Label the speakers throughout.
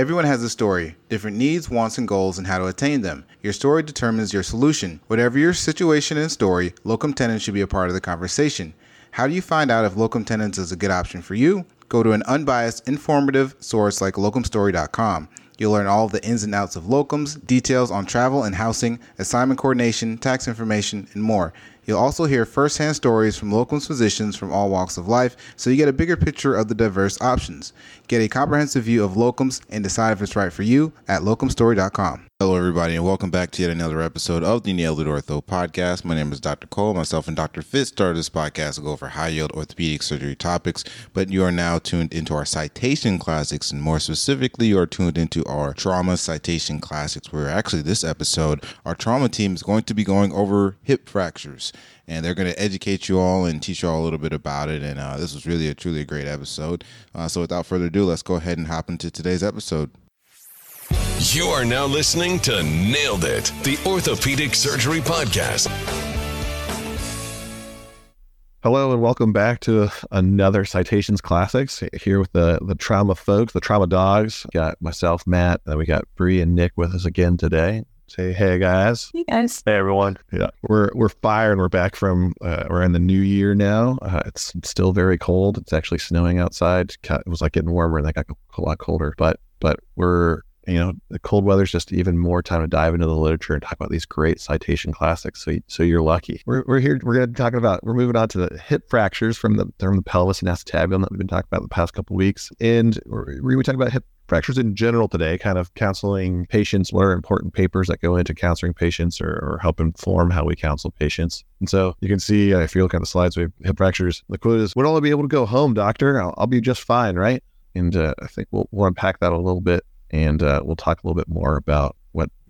Speaker 1: Everyone has a story, different needs, wants, and goals, and how to attain them. Your story determines your solution. Whatever your situation and story, locum tenens should be a part of the conversation. How do you find out if locum tenens is a good option for you? Go to an unbiased, informative source like locumstory.com. You'll learn all the ins and outs of locums, details on travel and housing, assignment coordination, tax information, and more. You'll also hear firsthand stories from locums physicians from all walks of life, so you get a bigger picture of the diverse options. Get a comprehensive view of locums and decide if it's right for you at locumstory.com. Hello, everybody, and welcome back to yet another episode of the Nailed Ortho podcast. My name is Dr. Cole. Myself and Dr. Fitz started this podcast to go over high yield orthopedic surgery topics, but you are now tuned into our citation classics, and more specifically, you are tuned into our trauma citation classics, where actually this episode, our trauma team is going to be going over hip fractures and they're going to educate you all and teach you all a little bit about it. And uh, this was really a truly a great episode. Uh, so without further ado, let's go ahead and hop into today's episode.
Speaker 2: You are now listening to Nailed It, the Orthopedic Surgery Podcast.
Speaker 3: Hello and welcome back to another Citations Classics here with the the trauma folks, the trauma dogs. We got myself, Matt, and we got Bree and Nick with us again today. Say hey guys.
Speaker 4: Hey guys.
Speaker 5: Hey everyone.
Speaker 3: Yeah, we're we're fired. We're back from uh, we're in the new year now. Uh, it's still very cold. It's actually snowing outside. It was like getting warmer and then got a lot colder. But but we're you know the cold weather is just even more time to dive into the literature and talk about these great citation classics. So so you're lucky. We're we're here. We're going to talk about. We're moving on to the hip fractures from the from the pelvis and acetabulum that we've been talking about the past couple weeks, and we're, we're talking about hip fractures in general today, kind of counseling patients, what are important papers that go into counseling patients or, or help inform how we counsel patients. And so you can see, uh, if you look at the slides, we have hip fractures. The quote is, We'll all be able to go home, doctor. I'll, I'll be just fine, right? And uh, I think we'll, we'll unpack that a little bit and uh, we'll talk a little bit more about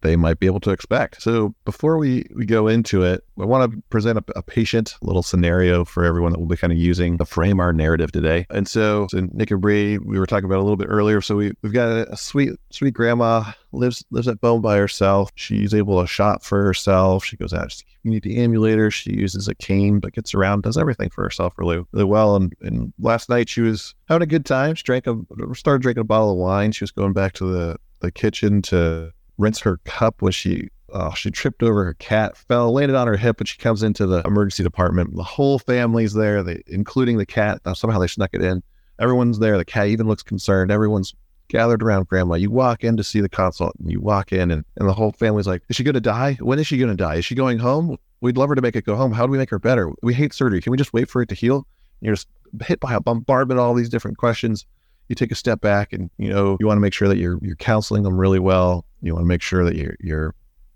Speaker 3: they might be able to expect. So before we, we go into it, I want to present a, a patient little scenario for everyone that we'll be kind of using to frame our narrative today. And so, so Nick and Bree, we were talking about a little bit earlier. So we, we've got a, a sweet, sweet grandma lives lives at home by herself. She's able to shop for herself. She goes out to the community ambulator. She uses a cane, but gets around, does everything for herself really, really well. And, and last night she was having a good time. She drank a started drinking a bottle of wine. She was going back to the, the kitchen to rinse her cup when she uh, she tripped over her cat, fell, landed on her hip, and she comes into the emergency department. The whole family's there, they, including the cat. Somehow they snuck it in. Everyone's there. The cat even looks concerned. Everyone's gathered around grandma. You walk in to see the consult, and you walk in, and, and the whole family's like, Is she going to die? When is she going to die? Is she going home? We'd love her to make it go home. How do we make her better? We hate surgery. Can we just wait for it to heal? You're just hit by a bombardment of all these different questions you take a step back and you know you want to make sure that you're you're counseling them really well. You want to make sure that you're you're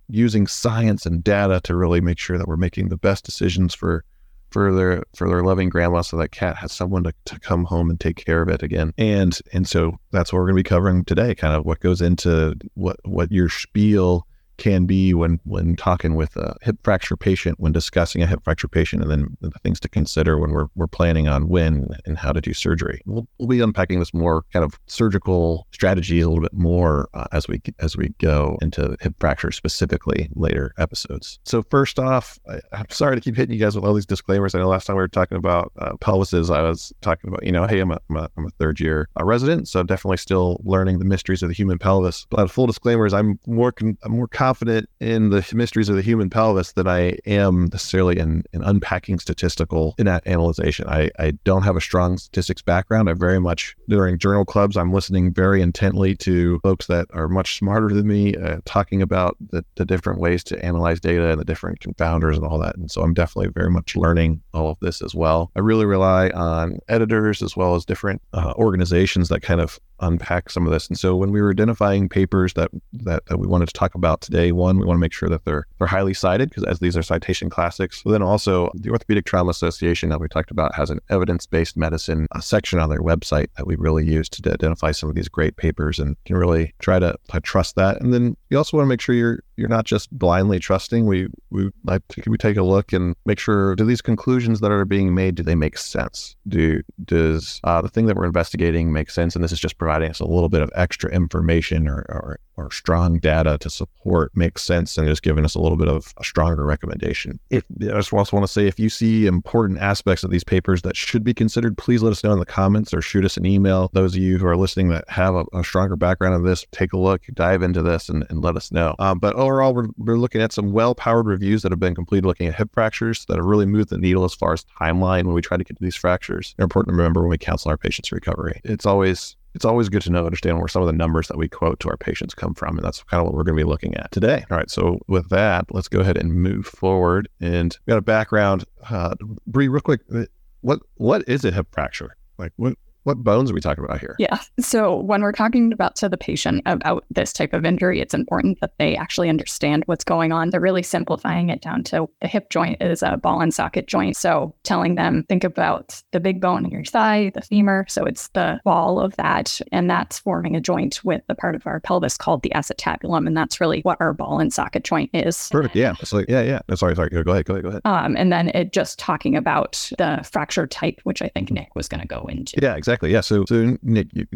Speaker 3: using science and data to really make sure that we're making the best decisions for for their for their loving grandma so that cat has someone to, to come home and take care of it again and and so that's what we're going to be covering today kind of what goes into what what your spiel can be when when talking with a hip fracture patient, when discussing a hip fracture patient, and then the things to consider when we're we're planning on when and how to do surgery. We'll, we'll be unpacking this more kind of surgical strategy a little bit more uh, as we as we go into hip fracture specifically later episodes. So first off, I, am sorry to keep hitting you guys with all these disclaimers. I know last time we were talking about uh, pelvises, I was talking about you know, hey, I'm a, I'm a, I'm a third year uh, resident, so definitely still learning the mysteries of the human pelvis. But full disclaimers, I'm more con- I'm more confident in the mysteries of the human pelvis than I am necessarily in, in unpacking statistical in that analyzation. I, I don't have a strong statistics background. I very much, during journal clubs, I'm listening very intently to folks that are much smarter than me, uh, talking about the, the different ways to analyze data and the different confounders and all that. And so I'm definitely very much learning all of this as well. I really rely on editors as well as different uh, organizations that kind of unpack some of this. And so when we were identifying papers that, that, that we wanted to talk about today, one, we want to make sure that they're they're highly cited because as these are citation classics. But then also the Orthopedic Trauma Association that we talked about has an evidence-based medicine uh, section on their website that we really use to identify some of these great papers and can really try to, to trust that. And then you also want to make sure you're you're not just blindly trusting. We we like we take a look and make sure do these conclusions that are being made do they make sense? Do does uh, the thing that we're investigating make sense? And this is just providing us a little bit of extra information or, or or strong data to support makes sense and just giving us a little bit of a stronger recommendation. If I just also want to say if you see important aspects of these papers that should be considered, please let us know in the comments or shoot us an email. Those of you who are listening that have a, a stronger background of this, take a look, dive into this, and, and let us know. Um, but overall, we're, we're looking at some well-powered reviews that have been completed looking at hip fractures that have really moved the needle as far as timeline when we try to get to these fractures. They're important to remember when we counsel our patients' recovery. It's always it's always good to know, understand where some of the numbers that we quote to our patients come from. And that's kind of what we're going to be looking at today. All right. So with that, let's go ahead and move forward. And we got a background. Uh, Bree, real quick, uh, what what is a hip fracture? Like what what bones are we talking about here?
Speaker 4: Yeah. So when we're talking about to the patient about this type of injury, it's important that they actually understand what's going on. They're really simplifying it down to the hip joint is a ball and socket joint. So telling them, think about the big bone in your thigh, the femur. So it's the ball of that. And that's forming a joint with the part of our pelvis called the acetabulum. And that's really what our ball and socket joint is.
Speaker 3: Perfect. Yeah. It's like, yeah, yeah. No, sorry, sorry. Go ahead. Go ahead. Go ahead.
Speaker 4: Um, and then it just talking about the fracture type, which I think Nick was going to go into.
Speaker 3: Yeah, exactly exactly. Yeah. So, so Nick you,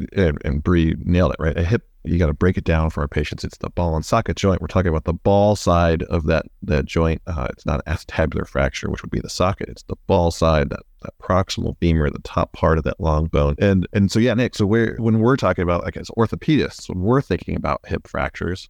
Speaker 3: and, Bree nailed it, right? A hip, you got to break it down for our patients. It's the ball and socket joint. We're talking about the ball side of that that joint. Uh, it's not an acetabular fracture, which would be the socket. It's the ball side, that, that proximal femur, the top part of that long bone. And and so yeah, Nick. So we're when we're talking about like as orthopedists, when we're thinking about hip fractures,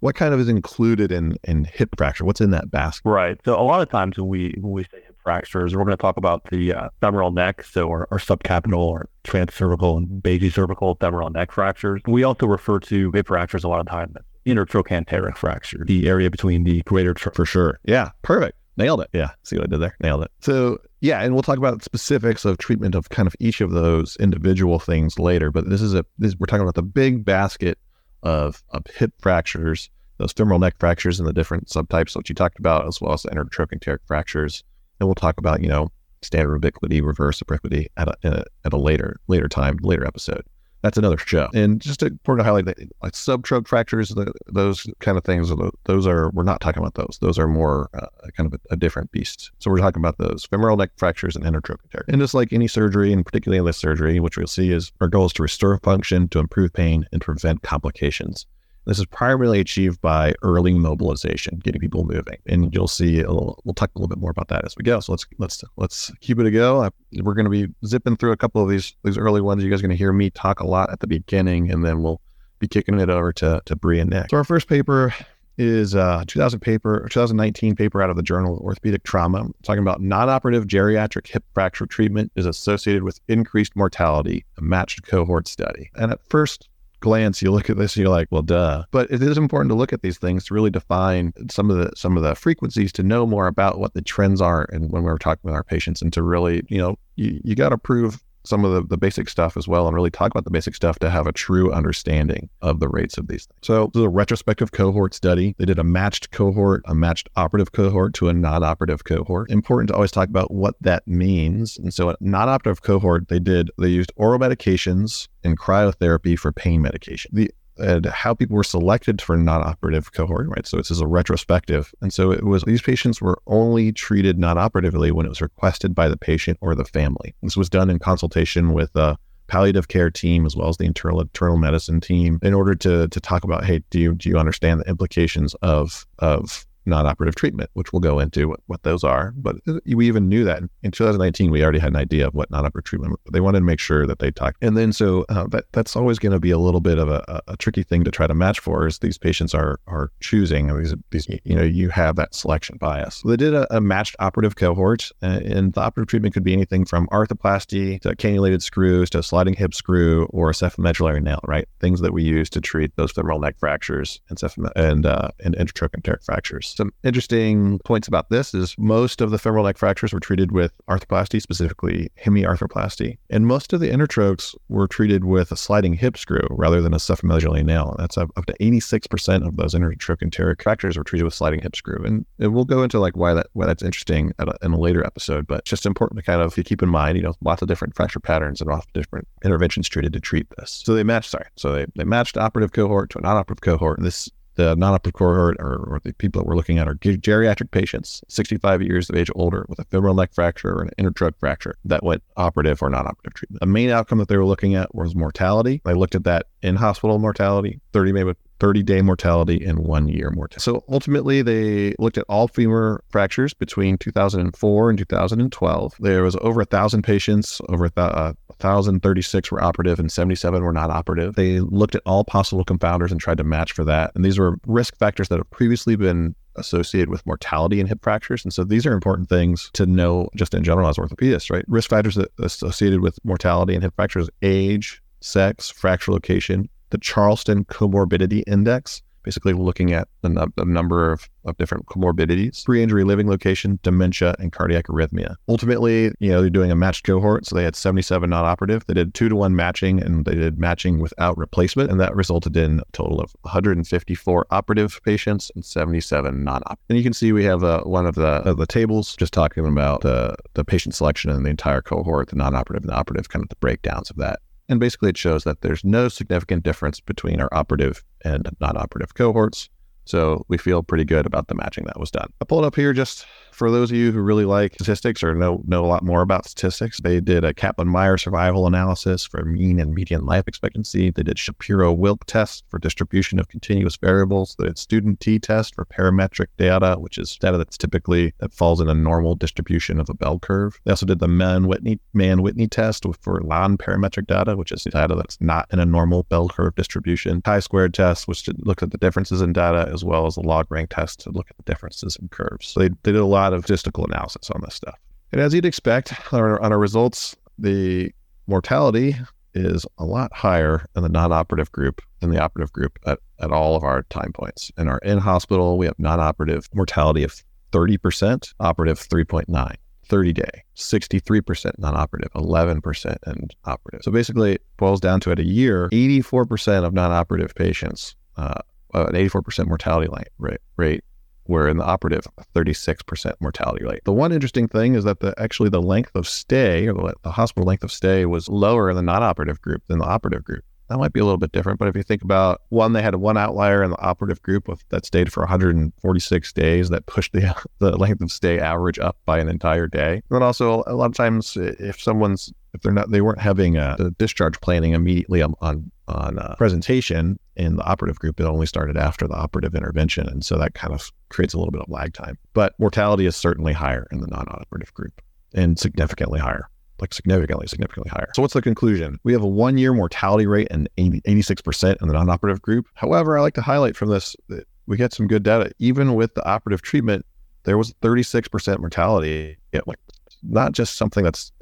Speaker 3: what kind of is included in in hip fracture? What's in that basket?
Speaker 5: Right. So a lot of times when we when we say hip fractures, we're going to talk about the uh, femoral neck, so our, our subcapital or transcervical and basicervical femoral neck fractures. We also refer to hip fractures a lot of times intertrochanteric fracture, the area between the greater tro-
Speaker 3: for sure. Yeah, perfect. Nailed it. Yeah. See what I did there? Nailed it. So, yeah, and we'll talk about specifics of treatment of kind of each of those individual things later. But this is a this, we're talking about the big basket of, of hip fractures, those femoral neck fractures and the different subtypes which you talked about, as well as the intertrochanteric fractures. And we'll talk about, you know, standard ubiquity, reverse obliquity at a, at a later later time, later episode. That's another show. And just important to highlight that, like subtroch fractures, the, those kind of things, those are we're not talking about those. Those are more uh, kind of a, a, different beast. So we're talking about those femoral neck fractures and intertrochanteric. And just like any surgery, and particularly this surgery, which we'll see is our goal is to restore function, to improve pain, and prevent complications. This is primarily achieved by early mobilization, getting people moving, and you'll see. Little, we'll talk a little bit more about that as we go. So let's let's let's keep it a go. We're going to be zipping through a couple of these these early ones. You guys are going to hear me talk a lot at the beginning, and then we'll be kicking it over to to Bree and Nick. So our first paper is a 2000 paper, 2019 paper out of the Journal of Orthopedic Trauma, talking about non-operative geriatric hip fracture treatment is associated with increased mortality, a matched cohort study. And at first glance, you look at this and you're like, well, duh. But it is important to look at these things to really define some of the some of the frequencies to know more about what the trends are and when we're talking with our patients and to really, you know, you, you got to prove some of the, the basic stuff as well and really talk about the basic stuff to have a true understanding of the rates of these things. So this is a retrospective cohort study. They did a matched cohort, a matched operative cohort to a non-operative cohort. Important to always talk about what that means. And so a non-operative cohort, they did, they used oral medications and cryotherapy for pain medication. The and how people were selected for non-operative cohort, right? So this is a retrospective. And so it was these patients were only treated non-operatively when it was requested by the patient or the family. This was done in consultation with a palliative care team as well as the internal internal medicine team in order to to talk about, hey, do you do you understand the implications of of non-operative treatment, which we'll go into what, those are. But we even knew that in 2019, we already had an idea of what non-operative treatment. But they wanted to make sure that they talked. And then so uh, that that's always going to be a little bit of a, a, tricky thing to try to match for. Is these patients are are choosing these these you know you have that selection bias. They did a, a matched operative cohort, uh, and the operative treatment could be anything from arthroplasty to cannulated screws to a sliding hip screw or a cephalomedullary nail. Right, things that we use to treat those femoral neck fractures and cephalem- and uh, and intertrochanteric fractures some interesting points about this is most of the femoral neck fractures were treated with arthroplasty, specifically hemiarthroplasty, and most of the intertrocks were treated with a sliding hip screw rather than a cephalomedullary nail. That's up, up to 86% of those intertrochanteric fractures were treated with sliding hip screw, and, and we'll go into like why that why that's interesting a, in a later episode. But just important to kind of keep in mind, you know, lots of different fracture patterns and lots of different interventions treated to treat this. So they matched, sorry, so they, they matched operative cohort to a non-operative cohort, and this The non-operative cohort, or, or the people that we're looking at, are geriatric patients, 65 years of age older, with a femoral neck fracture or an intertroch fracture that went operative or non-operative treatment. The main outcome that they were looking at was mortality. They looked at that in hospital mortality, 30 day 30 day mortality and one year mortality. So ultimately, they looked at all femur fractures between 2004 and 2012. There was over a thousand patients, over a th- uh, 1,036 were operative and 77 were not operative. They looked at all possible confounders and tried to match for that. And these were risk factors that have previously been associated with mortality in hip fractures. And so these are important things to know just in general as orthopedists, right? Risk factors associated with mortality in hip fractures age, sex, fracture location, the Charleston Comorbidity Index, basically looking at the, the number of, of different comorbidities, pre-injury living location, dementia, and cardiac arrhythmia. Ultimately, you know, they're doing a matched cohort. So they had 77 non-operative. They did two to one matching and they did matching without replacement. And that resulted in a total of 154 operative patients and 77 non-op. And you can see we have uh, one of the, of the tables just talking about the, the patient selection and the entire cohort, the non-operative and the operative, kind of the breakdowns of that. And basically, it shows that there's no significant difference between our operative and non operative cohorts. So we feel pretty good about the matching that was done. I pulled up here just for those of you who really like statistics or know know a lot more about statistics. They did a Kaplan-Meier survival analysis for mean and median life expectancy. They did Shapiro-Wilk test for distribution of continuous variables. They did student t-test for parametric data, which is data that's typically that falls in a normal distribution of a bell curve. They also did the Mann-Whitney Mann-Whitney test for non-parametric data, which is data that's not in a normal bell curve distribution. Chi-squared test, which looked at the differences in data, as well as the log rank test to look at the differences in curves. So they, they did a lot of statistical analysis on this stuff. And as you'd expect on our, on our results, the mortality is a lot higher in the non-operative group than the operative group at, at all of our time points. In our in-hospital, we have non-operative mortality of 30%, operative 3.9. 30 day, 63% non operative, 11% and operative. So basically, it boils down to at a year, 84% of non operative patients, uh, Uh, an 84% mortality rate, rate where in the operative, 36% mortality rate. The one interesting thing is that the actually the length of stay or the, the hospital length of stay was lower in the non-operative group than the operative group. That might be a little bit different, but if you think about one, they had one outlier in the operative group that stayed for 146 days that pushed the the length of stay average up by an entire day. And then also a lot of times if someone's if they're not they weren't having a, a discharge planning immediately on, on on uh, presentation in the operative group, it only started after the operative intervention. And so that kind of creates a little bit of lag time. But mortality is certainly higher in the non operative group and significantly higher, like significantly, significantly higher. So what's the conclusion? We have a one year mortality rate and 86% in the non operative group. However, I like to highlight from this that we get some good data. Even with the operative treatment, there was 36% mortality. it, like not just something that's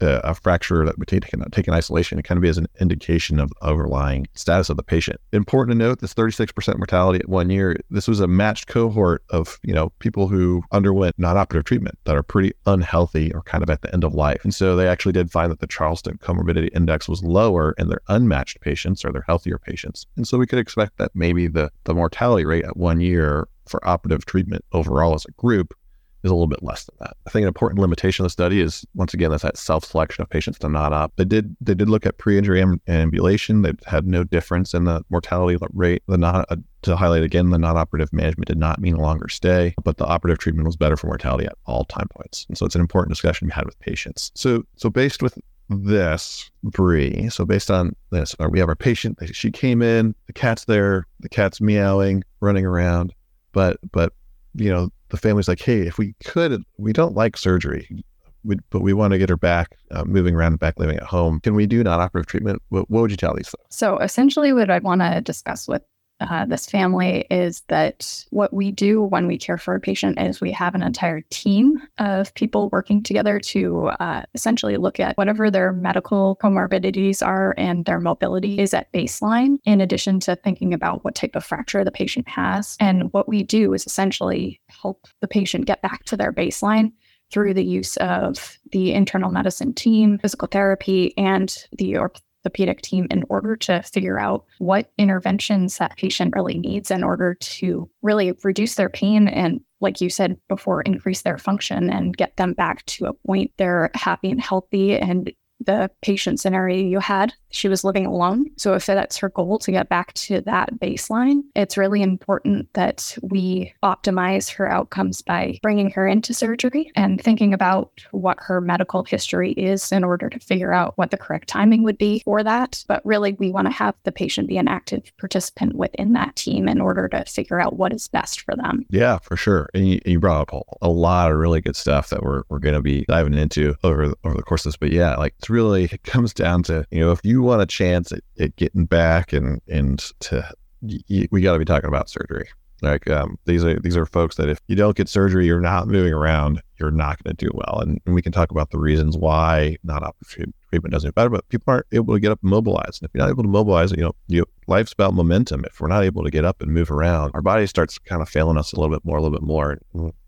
Speaker 3: uh, a fracture that would take, take in isolation, it kind of be as an indication of overlying status of the patient. Important to note, this 36% mortality at one year, this was a matched cohort of, you know, people who underwent non-operative treatment that are pretty unhealthy or kind of at the end of life. And so they actually did find that the Charleston comorbidity index was lower in their unmatched patients or their healthier patients. And so we could expect that maybe the, the mortality rate at one year for operative treatment overall as a group is a little bit less than that. I think an important limitation of the study is once again that's that self-selection of patients to not opt. They did they did look at pre-injury amb- ambulation. They had no difference in the mortality rate. The non uh, to highlight again, the non-operative management did not mean a longer stay, but the operative treatment was better for mortality at all time points. And so it's an important discussion we had with patients. So so based with this Bree. So based on this, uh, we have our patient. She came in. The cat's there. The cat's meowing, running around. But but you know the family's like, hey, if we could, we don't like surgery, we, but we want to get her back uh, moving around and back living at home. Can we do non-operative treatment? What, what would you tell these?
Speaker 4: So essentially, what I'd want to discuss with uh, this family is that what we do when we care for a patient is we have an entire team of people working together to uh, essentially look at whatever their medical comorbidities are and their mobility is at baseline, in addition to thinking about what type of fracture the patient has. And what we do is essentially help the patient get back to their baseline through the use of the internal medicine team, physical therapy, and the orthopedic team in order to figure out what interventions that patient really needs in order to really reduce their pain and like you said before increase their function and get them back to a point they're happy and healthy and the patient scenario you had she was living alone. So if that's her goal to get back to that baseline, it's really important that we optimize her outcomes by bringing her into surgery and thinking about what her medical history is in order to figure out what the correct timing would be for that. But really, we want to have the patient be an active participant within that team in order to figure out what is best for them.
Speaker 3: Yeah, for sure. And you, you brought up a lot of really good stuff that we're, we're going to be diving into over, over the course of this. But yeah, like it's really, it comes down to, you know, if you want a chance at, at getting back and, and to, we got to be talking about surgery. Like um, these are these are folks that if you don't get surgery, you're not moving around, you're not going to do well. And, and, we can talk about the reasons why not opportunity treatment doesn't do better, but people aren't able to get up and mobilize. And if you're not able to mobilize, you know, you, life's about momentum. If we're not able to get up and move around, our body starts kind of failing us a little bit more, a little bit more.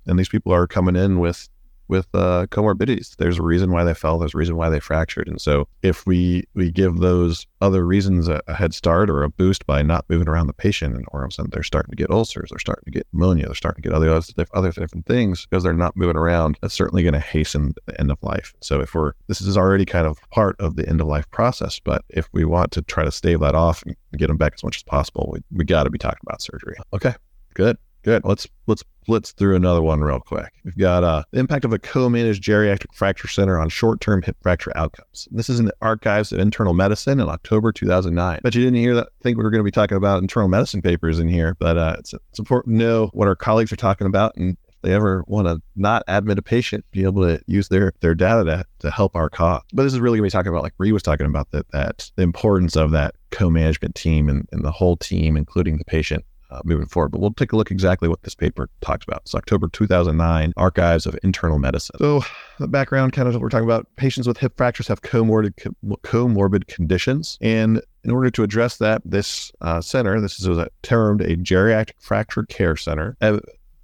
Speaker 3: And these people are coming in with with uh, comorbidities. There's a reason why they fell. There's a reason why they fractured. And so if we we give those other reasons a, a head start or a boost by not moving around the patient, and or sudden they're starting to get ulcers, they're starting to get pneumonia, they're starting to get other other different things because they're not moving around. That's certainly going to hasten the end of life. So if we're this is already kind of part of the end of life process, but if we want to try to stave that off and get them back as much as possible, we, we got to be talking about surgery. Okay, good. Good. Let's let's blitz through another one real quick. We've got uh, the impact of a co-managed geriatric fracture center on short-term hip fracture outcomes. This is in the archives of internal medicine in October 2009. But you didn't hear that. think we were going to be talking about internal medicine papers in here, but uh, it's, it's important to know what our colleagues are talking about and if they ever want to not admit a patient, be able to use their their data to, to help our cause. But this is really going to be talking about, like Bree was talking about, that that the importance of that co-management team and, and the whole team, including the patient, uh, moving forward. But we'll take a look exactly what this paper talks about. It's October 2009, Archives of Internal Medicine. So the background kind of what we're talking about, patients with hip fractures have comorbid, comorbid conditions. And in order to address that, this uh, center, this is a, termed a geriatric fracture care center, uh,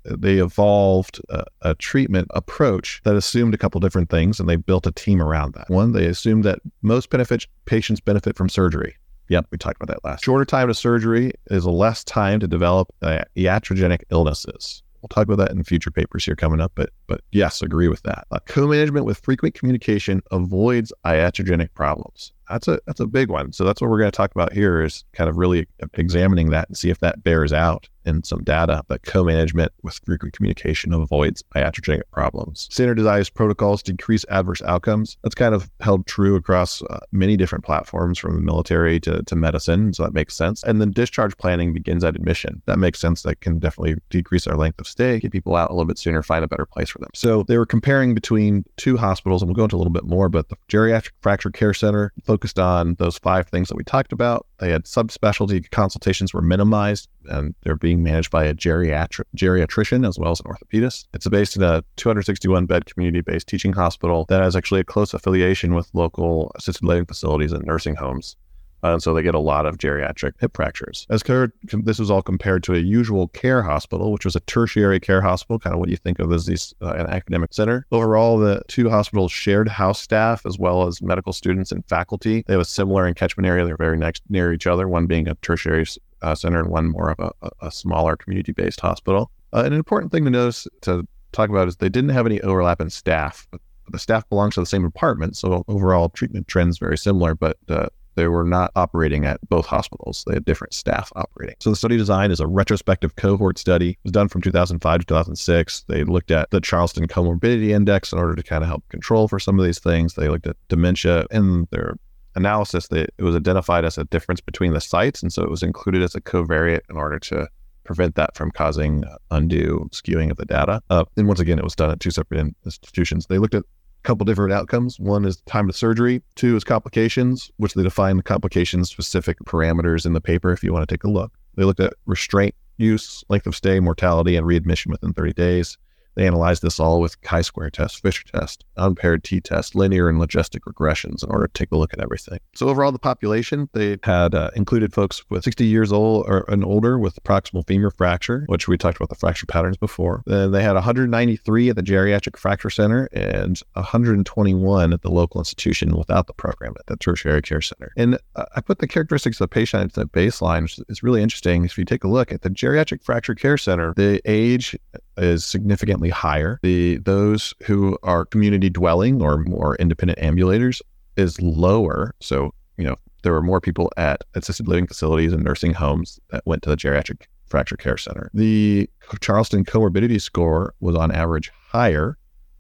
Speaker 3: they evolved a, a, treatment approach that assumed a couple different things and they built a team around that. One, they assumed that most benefit patients benefit from surgery. Yep, we talked about that last. Shorter time to surgery is less time to develop uh, iatrogenic illnesses. We'll talk about that in future papers here coming up, but but yes, agree with that. Uh, co-management with frequent communication avoids iatrogenic problems. That's a that's a big one. So that's what we're going to talk about here is kind of really examining that and see if that bears out in some data. But co-management with frequent communication avoids iatrogenic problems. Standardized protocols to decrease adverse outcomes. That's kind of held true across uh, many different platforms from the military to, to medicine. So that makes sense. And then discharge planning begins at admission. That makes sense. That can definitely decrease our length of stay, get people out a little bit sooner, find a better place for them. So they were comparing between two hospitals, and we'll go into a little bit more, but the Geriatric Fracture Care Center focused on those five things that we talked about. They had subspecialty consultations were minimized and they're being managed by a geriatric geriatrician as well as an orthopedist. It's based in a 261 bed community based teaching hospital that has actually a close affiliation with local assisted living facilities and nursing homes. Uh, and so they get a lot of geriatric hip fractures. As compared, this was all compared to a usual care hospital, which was a tertiary care hospital, kind of what you think of as these, uh, an academic center. Overall, the two hospitals shared house staff as well as medical students and faculty. They have a similar in catchment area. They're very next near each other, one being a tertiary uh, center and one more of a, a smaller community based hospital. Uh, an important thing to notice to talk about is they didn't have any overlap in staff. The staff belongs to the same department, so overall treatment trends very similar, but uh, they were not operating at both hospitals. They had different staff operating. So the study design is a retrospective cohort study. It was done from 2005 to 2006. They looked at the Charleston Comorbidity Index in order to kind of help control for some of these things. They looked at dementia in their analysis. They, it was identified as a difference between the sites. And so it was included as a covariate in order to prevent that from causing undue skewing of the data. Uh, and once again, it was done at two separate institutions. They looked at couple different outcomes. One is time to surgery. Two is complications, which they define the complication specific parameters in the paper if you want to take a look. They looked at restraint use, length of stay, mortality, and readmission within 30 days. They analyzed this all with chi-square test, Fisher test, unpaired t-test, linear and logistic regressions in order to take a look at everything. So overall, the population, they had uh, included folks with 60 years old or and older with proximal femur fracture, which we talked about the fracture patterns before. Then they had 193 at the Geriatric Fracture Center and 121 at the local institution without the program at the tertiary care center. And uh, I put the characteristics of the patient at baseline, which is really interesting. If you take a look at the Geriatric Fracture Care Center, the age is significantly higher. The those who are community dwelling or more independent ambulators is lower. So, you know, there were more people at assisted living facilities and nursing homes that went to the geriatric fracture care center. The Charleston comorbidity score was on average higher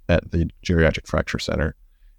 Speaker 3: at the geriatric fracture center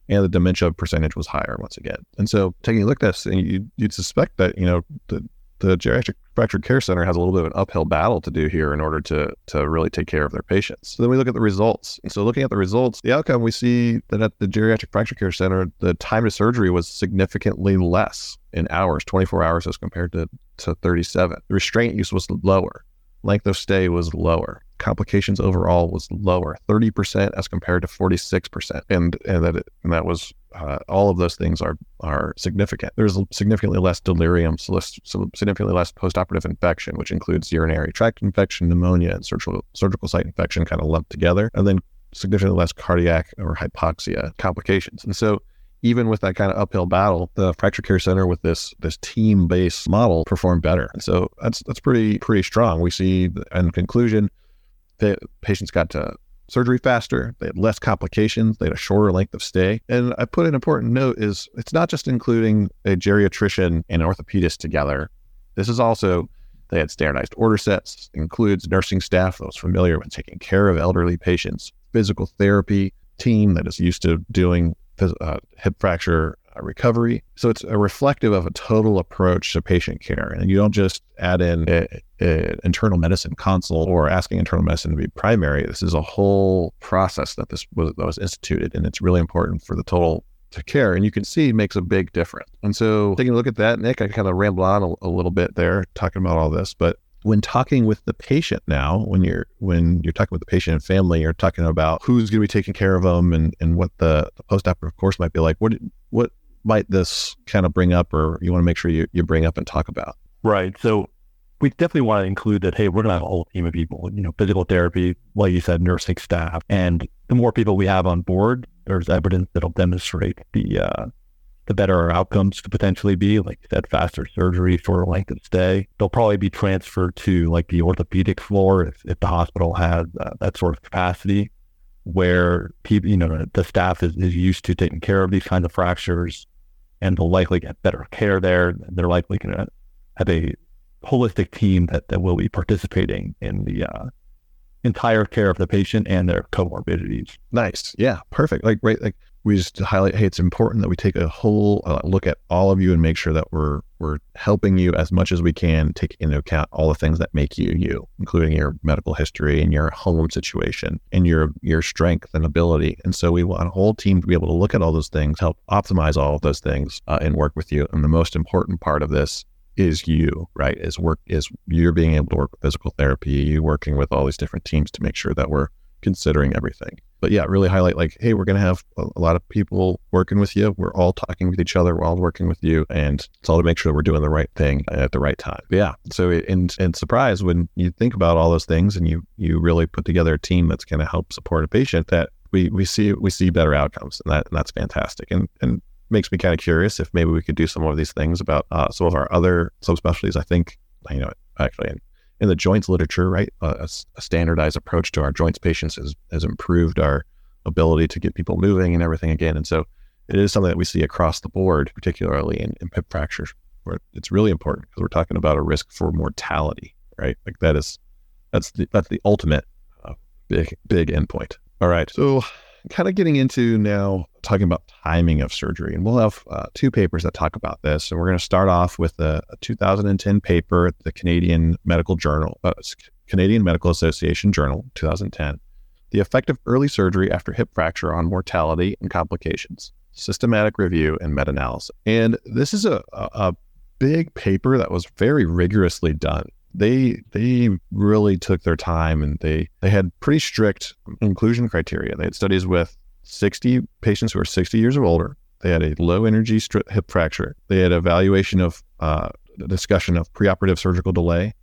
Speaker 3: and the dementia percentage was higher once again. And so taking a look at this, and you, would suspect that, you know, the, the geriatric fracture care center has a little bit of an uphill battle to do here in order to to really take care of their patients. So then we look at the results. And so looking at the results, the outcome we see that at the geriatric fracture care center, the time to surgery was significantly less in hours, 24 hours as compared to, to 37. The restraint use was lower. Length of stay was lower complications overall was lower, 30% as compared to 46%. And, and that, and that was, uh, all of those things are, are significant. There's significantly less delirium, so less, so significantly less postoperative infection, which includes urinary tract infection, pneumonia, and surgical, surgical site infection kind of lumped together. And then significantly less cardiac or hypoxia complications. And so even with that kind of uphill battle, the fracture care center with this this team based model performed better. And so that's that's pretty pretty strong. We see in conclusion the patients got to surgery faster, they had less complications, they had a shorter length of stay. And I put an important note is it's not just including a geriatrician and an orthopedist together. This is also they had standardized order sets, includes nursing staff that was familiar with taking care of elderly patients, physical therapy team that is used to doing uh, hip fracture recovery. So it's a reflective of a total approach to patient care. And you don't just add in an internal medicine consult or asking internal medicine to be primary. This is a whole process that this was, that was instituted, and it's really important for the total to care. And you can see makes a big difference. And so taking a look at that, Nick, I kind of ramble on a, a little bit there talking about all this, but when talking with the patient now, when you're when you're talking with the patient and family, you're talking about who's going to be taking care of them and, and what the, the post-operative course might be like. What what might this kind of bring up or you want to make sure you, you bring up and talk about?
Speaker 5: Right. So we definitely want to include that, hey, we're going to have a whole team of people, you know, physical therapy, like you said, nursing staff. And the more people we have on board, there's evidence that'll demonstrate the, uh, the better our outcomes could potentially be, like you said, faster surgery, shorter length of stay. They'll probably be transferred to like the orthopedic floor if, if the hospital has uh, that sort of capacity where people, you know, the staff is, is used to taking care of these kinds of fractures and they'll likely get better care there. They're likely going to have a holistic team that, that will be participating in the uh, entire care of the patient and their comorbidities.
Speaker 3: Nice. Yeah. Perfect. Like, right. Like we just highlight, hey, it's important that we take a whole uh, look at all of you and make sure that we're we're helping you as much as we can, take into account all the things that make you you, including your medical history and your home situation and your your strength and ability. And so we want a whole team to be able to look at all those things, help optimize all of those things, uh, and work with you. And the most important part of this is you, right? Is work is you're being able to work with physical therapy, you working with all these different teams to make sure that we're considering everything. But yeah, really highlight like, hey, we're going to have a, lot of people working with you. We're all talking with each other. All working with you, and it's all to make sure we're doing the right thing at the right time. But yeah. So and and surprise when you think about all those things and you you really put together a team that's going to help support a patient that we we see we see better outcomes, and that and that's fantastic. And and makes me kind of curious if maybe we could do some of these things about uh, some of our other subspecialties. I think you know actually in the joints literature, right? a, a, standardized approach to our joints patients has, has improved our ability to get people moving and everything again. And so it is something that we see across the board, particularly in, in hip fractures, where it's really important because we're talking about a risk for mortality, right? Like that is, that's the, that's the ultimate uh, big, big endpoint. All right. So kind of getting into now talking about timing of surgery. And we'll have uh, two papers that talk about this. And we're going to start off with a, a 2010 paper at the Canadian Medical Journal, uh, Canadian Medical Association Journal, 2010. The effect of early surgery after hip fracture on mortality and complications, systematic review and meta analysis. And this is a, a, a big paper that was very rigorously done they they really took their time and they they had pretty strict inclusion criteria. They had studies with 60 patients who were 60 years or older. They had a low energy hip fracture. They had evaluation of uh, discussion of preoperative surgical delay.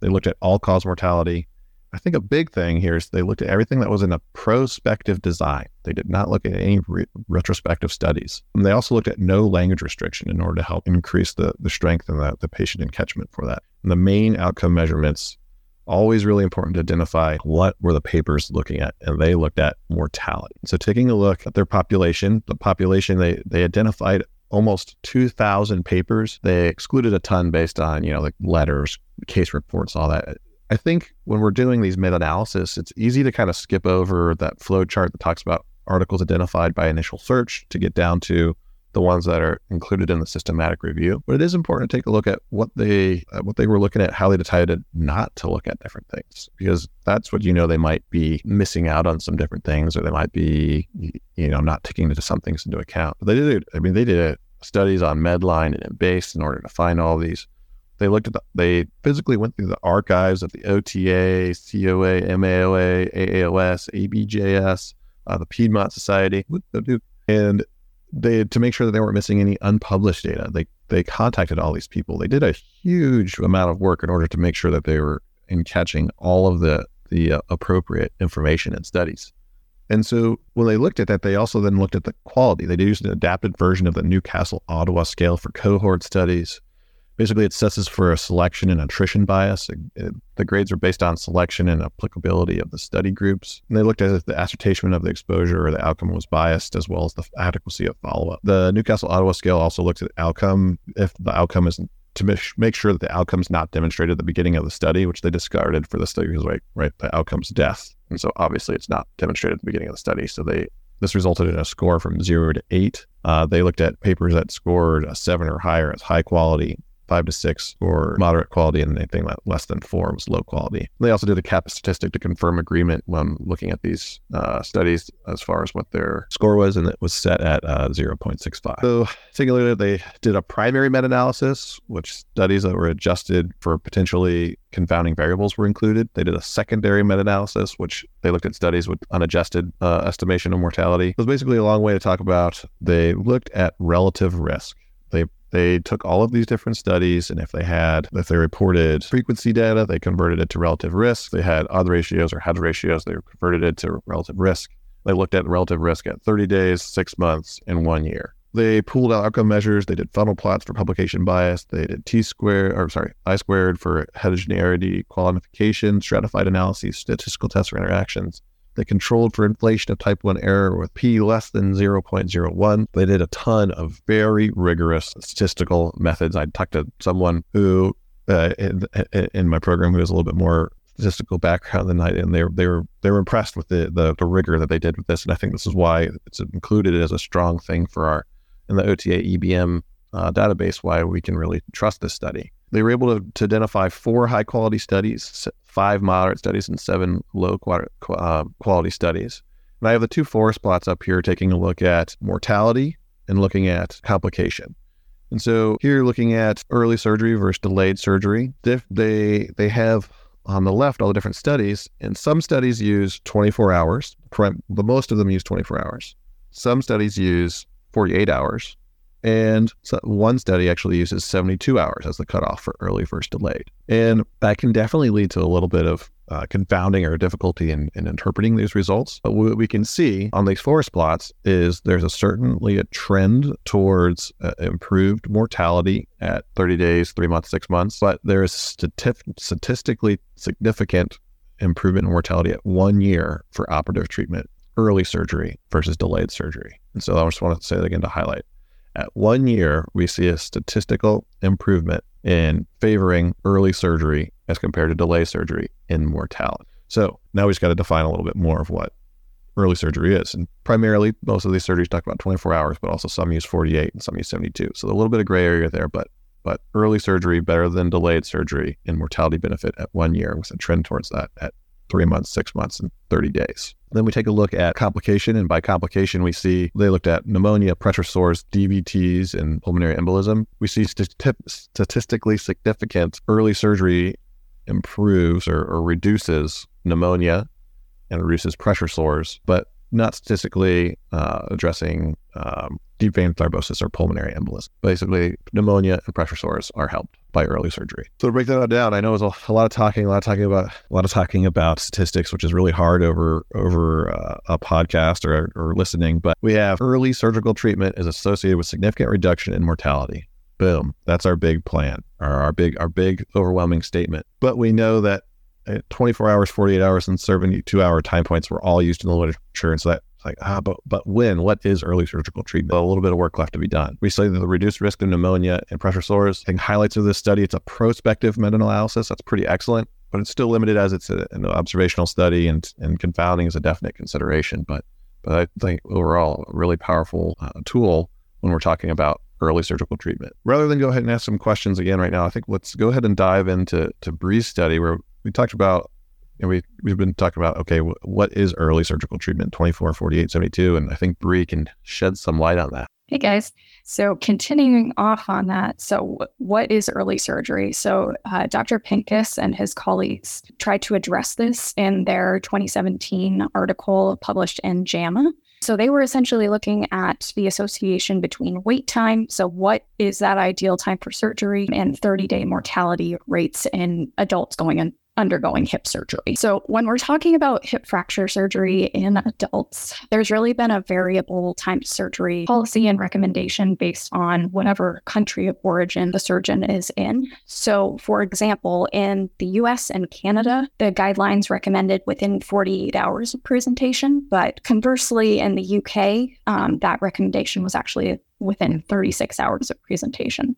Speaker 3: They looked at all cause mortality. I think a big thing here is they looked at everything that was in a prospective design. They did not look at any re- retrospective studies. And they also looked at no language restriction in order to help increase the, the strength and the, the patient encatchment for that. The main outcome measurements, always really important to identify what were the papers looking at. And they looked at mortality. So taking a look at their population, the population they, they identified almost 2,000 papers. They excluded a ton based on, you know, like letters, case reports, all that. I think when we're doing these meta analysis, it's easy to kind of skip over that flow chart that talks about articles identified by initial search to get down to the ones that are included in the systematic review. But it is important to take a look at what they uh, what they were looking at, how they decided not to look at different things, because that's what you know they might be missing out on some different things, or they might be you know not taking into some things into account. But they did. I mean, they did studies on Medline and Embase in order to find all these. They looked at the, they physically went through the archives of the OTA, COA, MAOA, AAOS, ABJS, uh, the Piedmont Society, and they to make sure that they weren't missing any unpublished data. They they contacted all these people. They did a huge amount of work in order to make sure that they were in catching all of the the uh, appropriate information and studies. And so when they looked at that, they also then looked at the quality. They used an adapted version of the Newcastle Ottawa scale for cohort studies basically it assesses for a selection and attrition bias. It, it, the grades are based on selection and applicability of the study groups. And they looked at if the ascertainment of the exposure or the outcome was biased, as well as the adequacy of follow up. The Newcastle Ottawa scale also looks at outcome if the outcome is to make sure that the outcome is not demonstrated at the beginning of the study, which they discarded for the study because right, right, the outcome's death, and so obviously it's not demonstrated at the beginning of the study. So they this resulted in a score from zero to eight. Uh, they looked at papers that scored a seven or higher as high quality, five to six or moderate quality, and anything less than four was low quality. They also did a kappa statistic to confirm agreement when looking at these uh, studies as far as what their score was, and it was set at uh, 0.65. So, it, they did a primary meta analysis, which studies that were adjusted for potentially confounding variables were included. They did a secondary meta analysis, which they looked at studies with unadjusted uh, estimation of mortality. It was basically a long way to talk about they looked at relative risk. They took all of these different studies, and if they had, if they reported frequency data, they converted it to relative risk. They had odds ratios or hazard ratios, they converted it to relative risk. They looked at relative risk at 30 days, six months, and one year. They pooled outcome measures. They did funnel plots for publication bias. They did T squared, or sorry, I squared for heterogeneity quantification, stratified analyses, statistical tests for interactions. They controlled for inflation of type 1 error with p less than 0.01. They did a ton of very rigorous statistical methods. I talked to someone who uh, in, in my program who has a little bit more statistical background than I and they they were they were impressed with the, the, the rigor that they did with this, and I think this is why it's included as a strong thing for our in the OTA EBM uh, database why we can really trust this study. They were able to, to identify four high quality studies, five moderate studies, and seven low uh, quality studies. And I have the two forest plots up here taking a look at mortality and looking at complication. And so here, looking at early surgery versus delayed surgery, they they have on the left all the different studies, and some studies use 24 hours. The most of them use 24 hours. Some studies use 48 hours, and so one study actually uses 72 hours as the cutoff for early versus delayed. And that can definitely lead to a little bit of uh, confounding or difficulty in, in interpreting these results. But what we can see on these forest plots is there's a certainly a trend towards uh, improved mortality at 30 days, three months, six months, but there is stati- statistically significant improvement in mortality at one year for operative treatment, early surgery versus delayed surgery. And so I just want to say that again to highlight at one year, we see a statistical improvement in favoring early surgery as compared to delay surgery in mortality. So now we just got to define a little bit more of what early surgery is. And primarily, most of these surgeries talk about 24 hours, but also some use 48 and some use 72. So a little bit of gray area there, but but early surgery better than delayed surgery in mortality benefit at one year with a trend towards that at three months, six months, and 30 days. Then we take a look at complication, and by complication, we see they looked at pneumonia, pressure sores, DVTs, and pulmonary embolism. We see statistically significant early surgery improves or, or reduces pneumonia and reduces pressure sores, but not statistically uh, addressing um, deep vein thrombosis or pulmonary embolism. Basically, pneumonia and pressure sores are helped by early surgery. So to break that down, I know it's a, a, lot of talking, a lot of talking about a lot of talking about statistics, which is really hard over over uh, a podcast or, or listening. But we have early surgical treatment is associated with significant reduction in mortality. Boom, that's our big plan, our, our big our big overwhelming statement. But we know that 24 hours, 48 hours, and 72 hour time points were all used in the literature. And so that It's like, ah, but but when? What is early surgical treatment? A little bit of work left to be done. We studied the reduced risk of pneumonia and pressure sores. I think highlights of this study, it's a prospective meta-analysis. That's pretty excellent, but it's still limited as it's a, an observational study and and confounding is a definite consideration. But but I think overall, a really powerful uh, tool when we're talking about early surgical treatment. Rather than go ahead and ask some questions again right now, I think let's go ahead and dive into to Bree's study where we talked about and we we've been talking about okay, what is early surgical treatment 24, 48, 72 and I think Bree can shed some light on that.
Speaker 4: Hey guys. So, continuing off on that, so what is early surgery? So, uh, Dr. Pincus and his colleagues tried to address this in their 2017 article published in JAMA. So, they were essentially looking at the association between wait time. So, what is that ideal time for surgery and 30 day mortality rates in adults going in, undergoing hip surgery. So, when we're talking about hip fracture surgery in adults, there's really been a variable time surgery policy and recommendation based on whatever country of origin the surgeon is in. So, for example, in the US and Canada, the guidelines recommended within 48 hours of presentation, but conversely, in the UK, um, that recommendation was actually within 36 hours of presentation.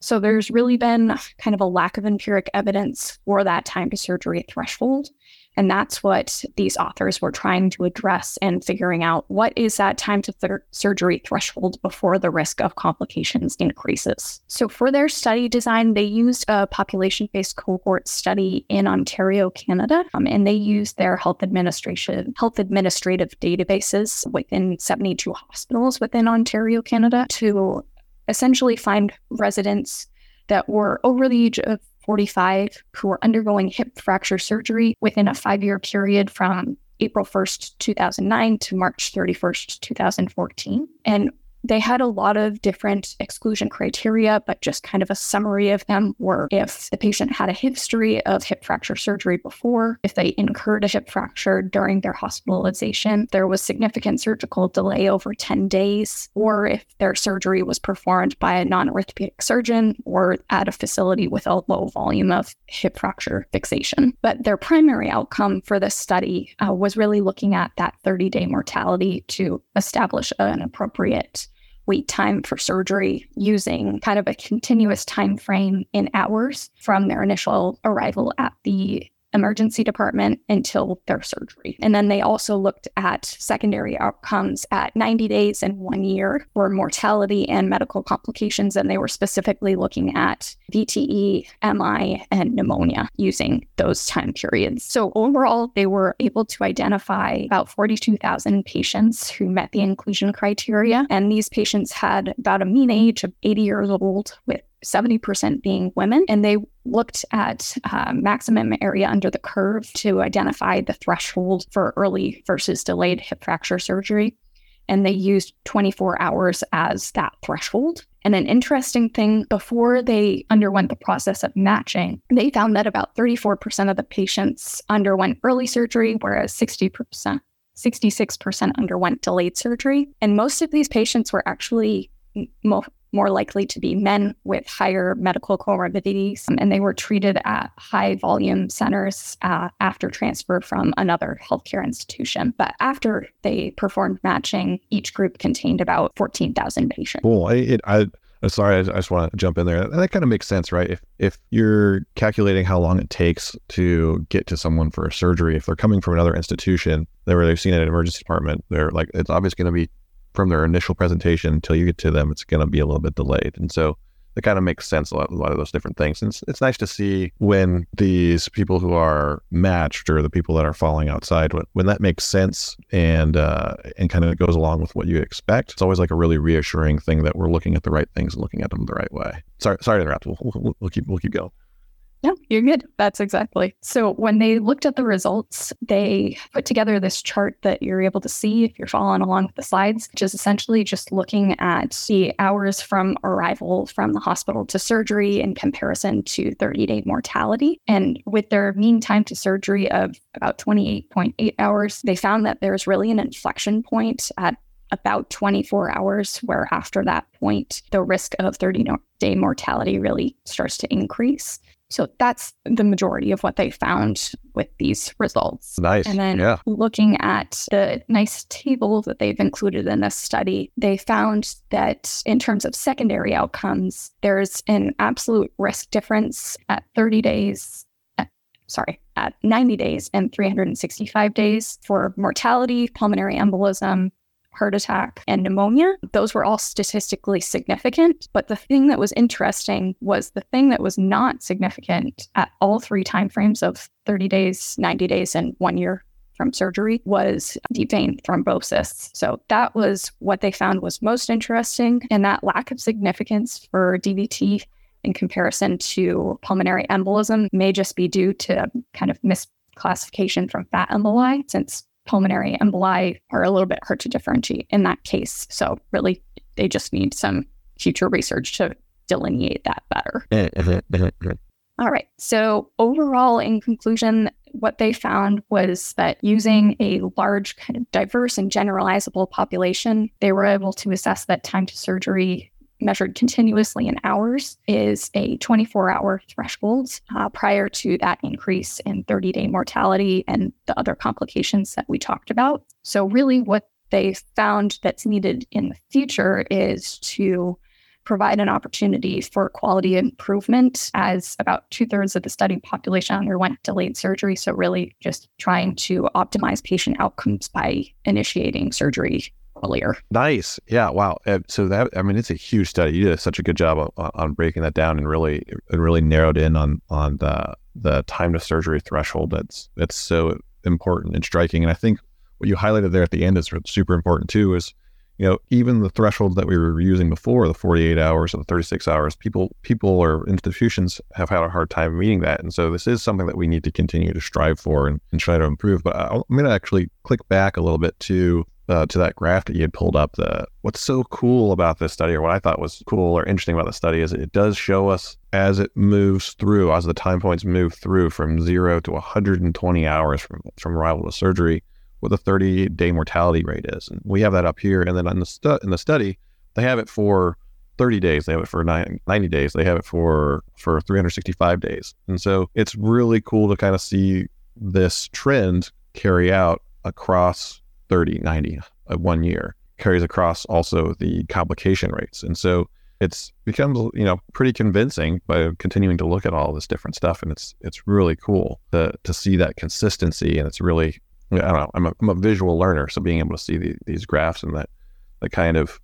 Speaker 4: So there's really been kind of a lack of empiric evidence for that time to surgery threshold. And that's what these authors were trying to address and figuring out what is that time to surgery threshold before the risk of complications increases. So, for their study design, they used a population based cohort study in Ontario, Canada, um, and they used their health administration health administrative databases within 72 hospitals within Ontario, Canada to essentially find residents that were over the age of 45 who were undergoing hip fracture surgery within a five year period from April 1st, 2009 to March 31st, 2014. And they had a lot of different exclusion criteria, but just kind of a summary of them were if the patient had a history of hip fracture surgery before, if they incurred a hip fracture during their hospitalization, there was significant surgical delay over 10 days, or if their surgery was performed by a non orthopedic surgeon or at a facility with a low volume of hip fracture fixation. But their primary outcome for this study uh, was really looking at that 30 day mortality to establish an appropriate wait time for surgery using kind of a continuous time frame in hours from their initial arrival at the emergency department until their surgery. And then they also looked at secondary outcomes at 90 days and one year for mortality and medical complications. And they were specifically looking at VTE, MI, and pneumonia using those time periods. So overall, they were able to identify about 42,000 patients who met the inclusion criteria. And these patients had about a mean age of 80 years old with 70% being women. And they looked at uh, maximum area under the curve to identify the threshold for early versus delayed hip fracture surgery. And they used 24 hours as that threshold. And an interesting thing, before they underwent the process of matching, they found that about 34% of the patients underwent early surgery, whereas 60%, 66% underwent delayed surgery. And most of these patients were actually mo- more likely to be men with higher medical comorbidities, um, and they were treated at high volume centers uh, after transfer from another healthcare institution. But after they performed matching, each group contained about 14,000 patients.
Speaker 3: Cool. I, it, I, I'm sorry, I, just want to jump in there. That kind of makes sense, right? If if you're calculating how long it takes to get to someone for a surgery, if they're coming from another institution, where they've seen it in an emergency department, they're like, it's obviously going to be from their initial presentation until you get to them, it's going to be a little bit delayed. And so it kind of makes sense a lot, a lot of those different things. And it's, it's nice to see when these people who are matched or the people that are falling outside, when, when that makes sense and uh, and kind of goes along with what you expect. It's always like a really reassuring thing that we're looking at the right things and looking at them the right way. Sorry, sorry to interrupt. We'll, we'll, we'll keep we'll keep going.
Speaker 4: No, you're good. That's exactly. So when they looked at the results, they put together this chart that you're able to see if you're following along with the slides, which is essentially just looking at the hours from arrival from the hospital to surgery in comparison to 30 day mortality. And with their mean time to surgery of about 28.8 hours, they found that there's really an inflection point at about 24 hours, where after that point, the risk of 30 day mortality really starts to increase. So that's the majority of what they found with these results.
Speaker 3: Nice.
Speaker 4: And then
Speaker 3: yeah.
Speaker 4: looking at the nice table that they've included in this study, they found that in terms of secondary outcomes, there's an absolute risk difference at 30 days, at, sorry, at 90 days and 365 days for mortality, pulmonary embolism, heart attack, and pneumonia. Those were all statistically significant. But the thing that was interesting was the thing that was not significant at all three timeframes of 30 days, 90 days, and one year from surgery was deep vein thrombosis. So that was what they found was most interesting. And that lack of significance for DVT in comparison to pulmonary embolism may just be due to kind of misclassification from fat emboli, since pulmonary emboli are a little bit hard to differentiate in that case. So really, they just need some future research to delineate that better. All right. So overall, in conclusion, what they found was that using a large, kind of diverse and generalizable population, they were able to assess that time to surgery measured continuously in hours is a 24 hour threshold uh, prior to that increase in 30 day mortality and the other complications that we talked about. So, really, what they found that's needed in the future is to provide an opportunity for quality improvement as about two thirds of the study population underwent delayed surgery. So, really, just trying to optimize patient outcomes by initiating surgery earlier.
Speaker 3: Nice. Yeah. Wow. So that I mean, it's a huge study. You did such a good job on, on breaking that down and really and really narrowed in on on the the time to surgery threshold. That's that's so important and striking. And I think what you highlighted there at the end is super important too. Is you know even the thresholds that we were using before, the 48 hours or the 36 hours, people people or institutions have had a hard time meeting that. And so this is something that we need to continue to strive for and, and try to improve. But I'm going to actually click back a little bit to uh, to that graph that you had pulled up, the what's so cool about this study, or what I thought was cool or interesting about the study, is it does show us as it moves through, as the time points move through from zero to 120 hours from from arrival to surgery, what the 30 day mortality rate is, and we have that up here. And then in the stu- in the study, they have it for 30 days, they have it for 90 days, they have it for for 365 days, and so it's really cool to kind of see this trend carry out across 30, 90, uh, one year carries across also the complication rates. And so it's becomes, you know, pretty convincing by continuing to look at all this different stuff. And it's, it's really cool to, to see that consistency. And it's really, I don't know, I'm a, I'm a visual learner. So being able to see the, these graphs and that, the kind of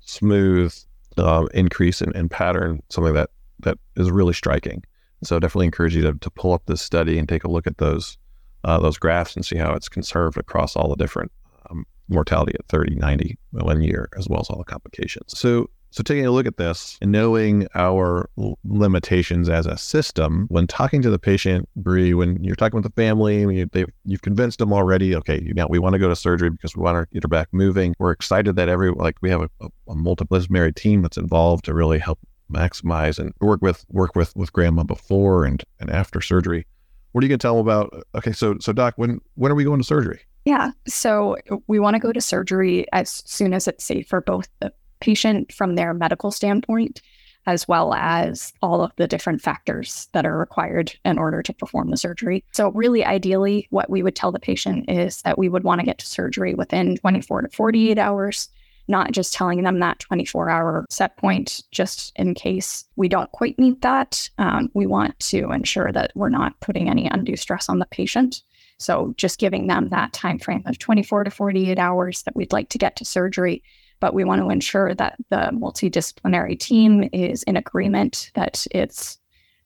Speaker 3: smooth uh, increase in, in pattern, something that, that is really striking. So definitely encourage you to, to pull up this study and take a look at those, uh, those graphs and see how it's conserved across all the different um, mortality at 30, 90, one year, as well as all the complications. So, so taking a look at this and knowing our limitations as a system, when talking to the patient, Brie, when you're talking with the family, you, you've convinced them already, okay, you know, we want to go to surgery because we want to get her back moving. We're excited that every, like we have a, a, a multidisciplinary team that's involved to really help maximize and work with, work with, with grandma before and, and after surgery. What are you going to tell them about? Okay. So, so doc, when, when are we going to surgery?
Speaker 4: Yeah. So we want to go to surgery as soon as it's safe for both the patient from their medical standpoint, as well as all of the different factors that are required in order to perform the surgery. So, really, ideally, what we would tell the patient is that we would want to get to surgery within 24 to 48 hours. Not just telling them that 24 hour set point, just in case we don't quite need that. Um, we want to ensure that we're not putting any undue stress on the patient. So just giving them that time frame of 24 to 48 hours that we'd like to get to surgery. But we want to ensure that the multidisciplinary team is in agreement that it's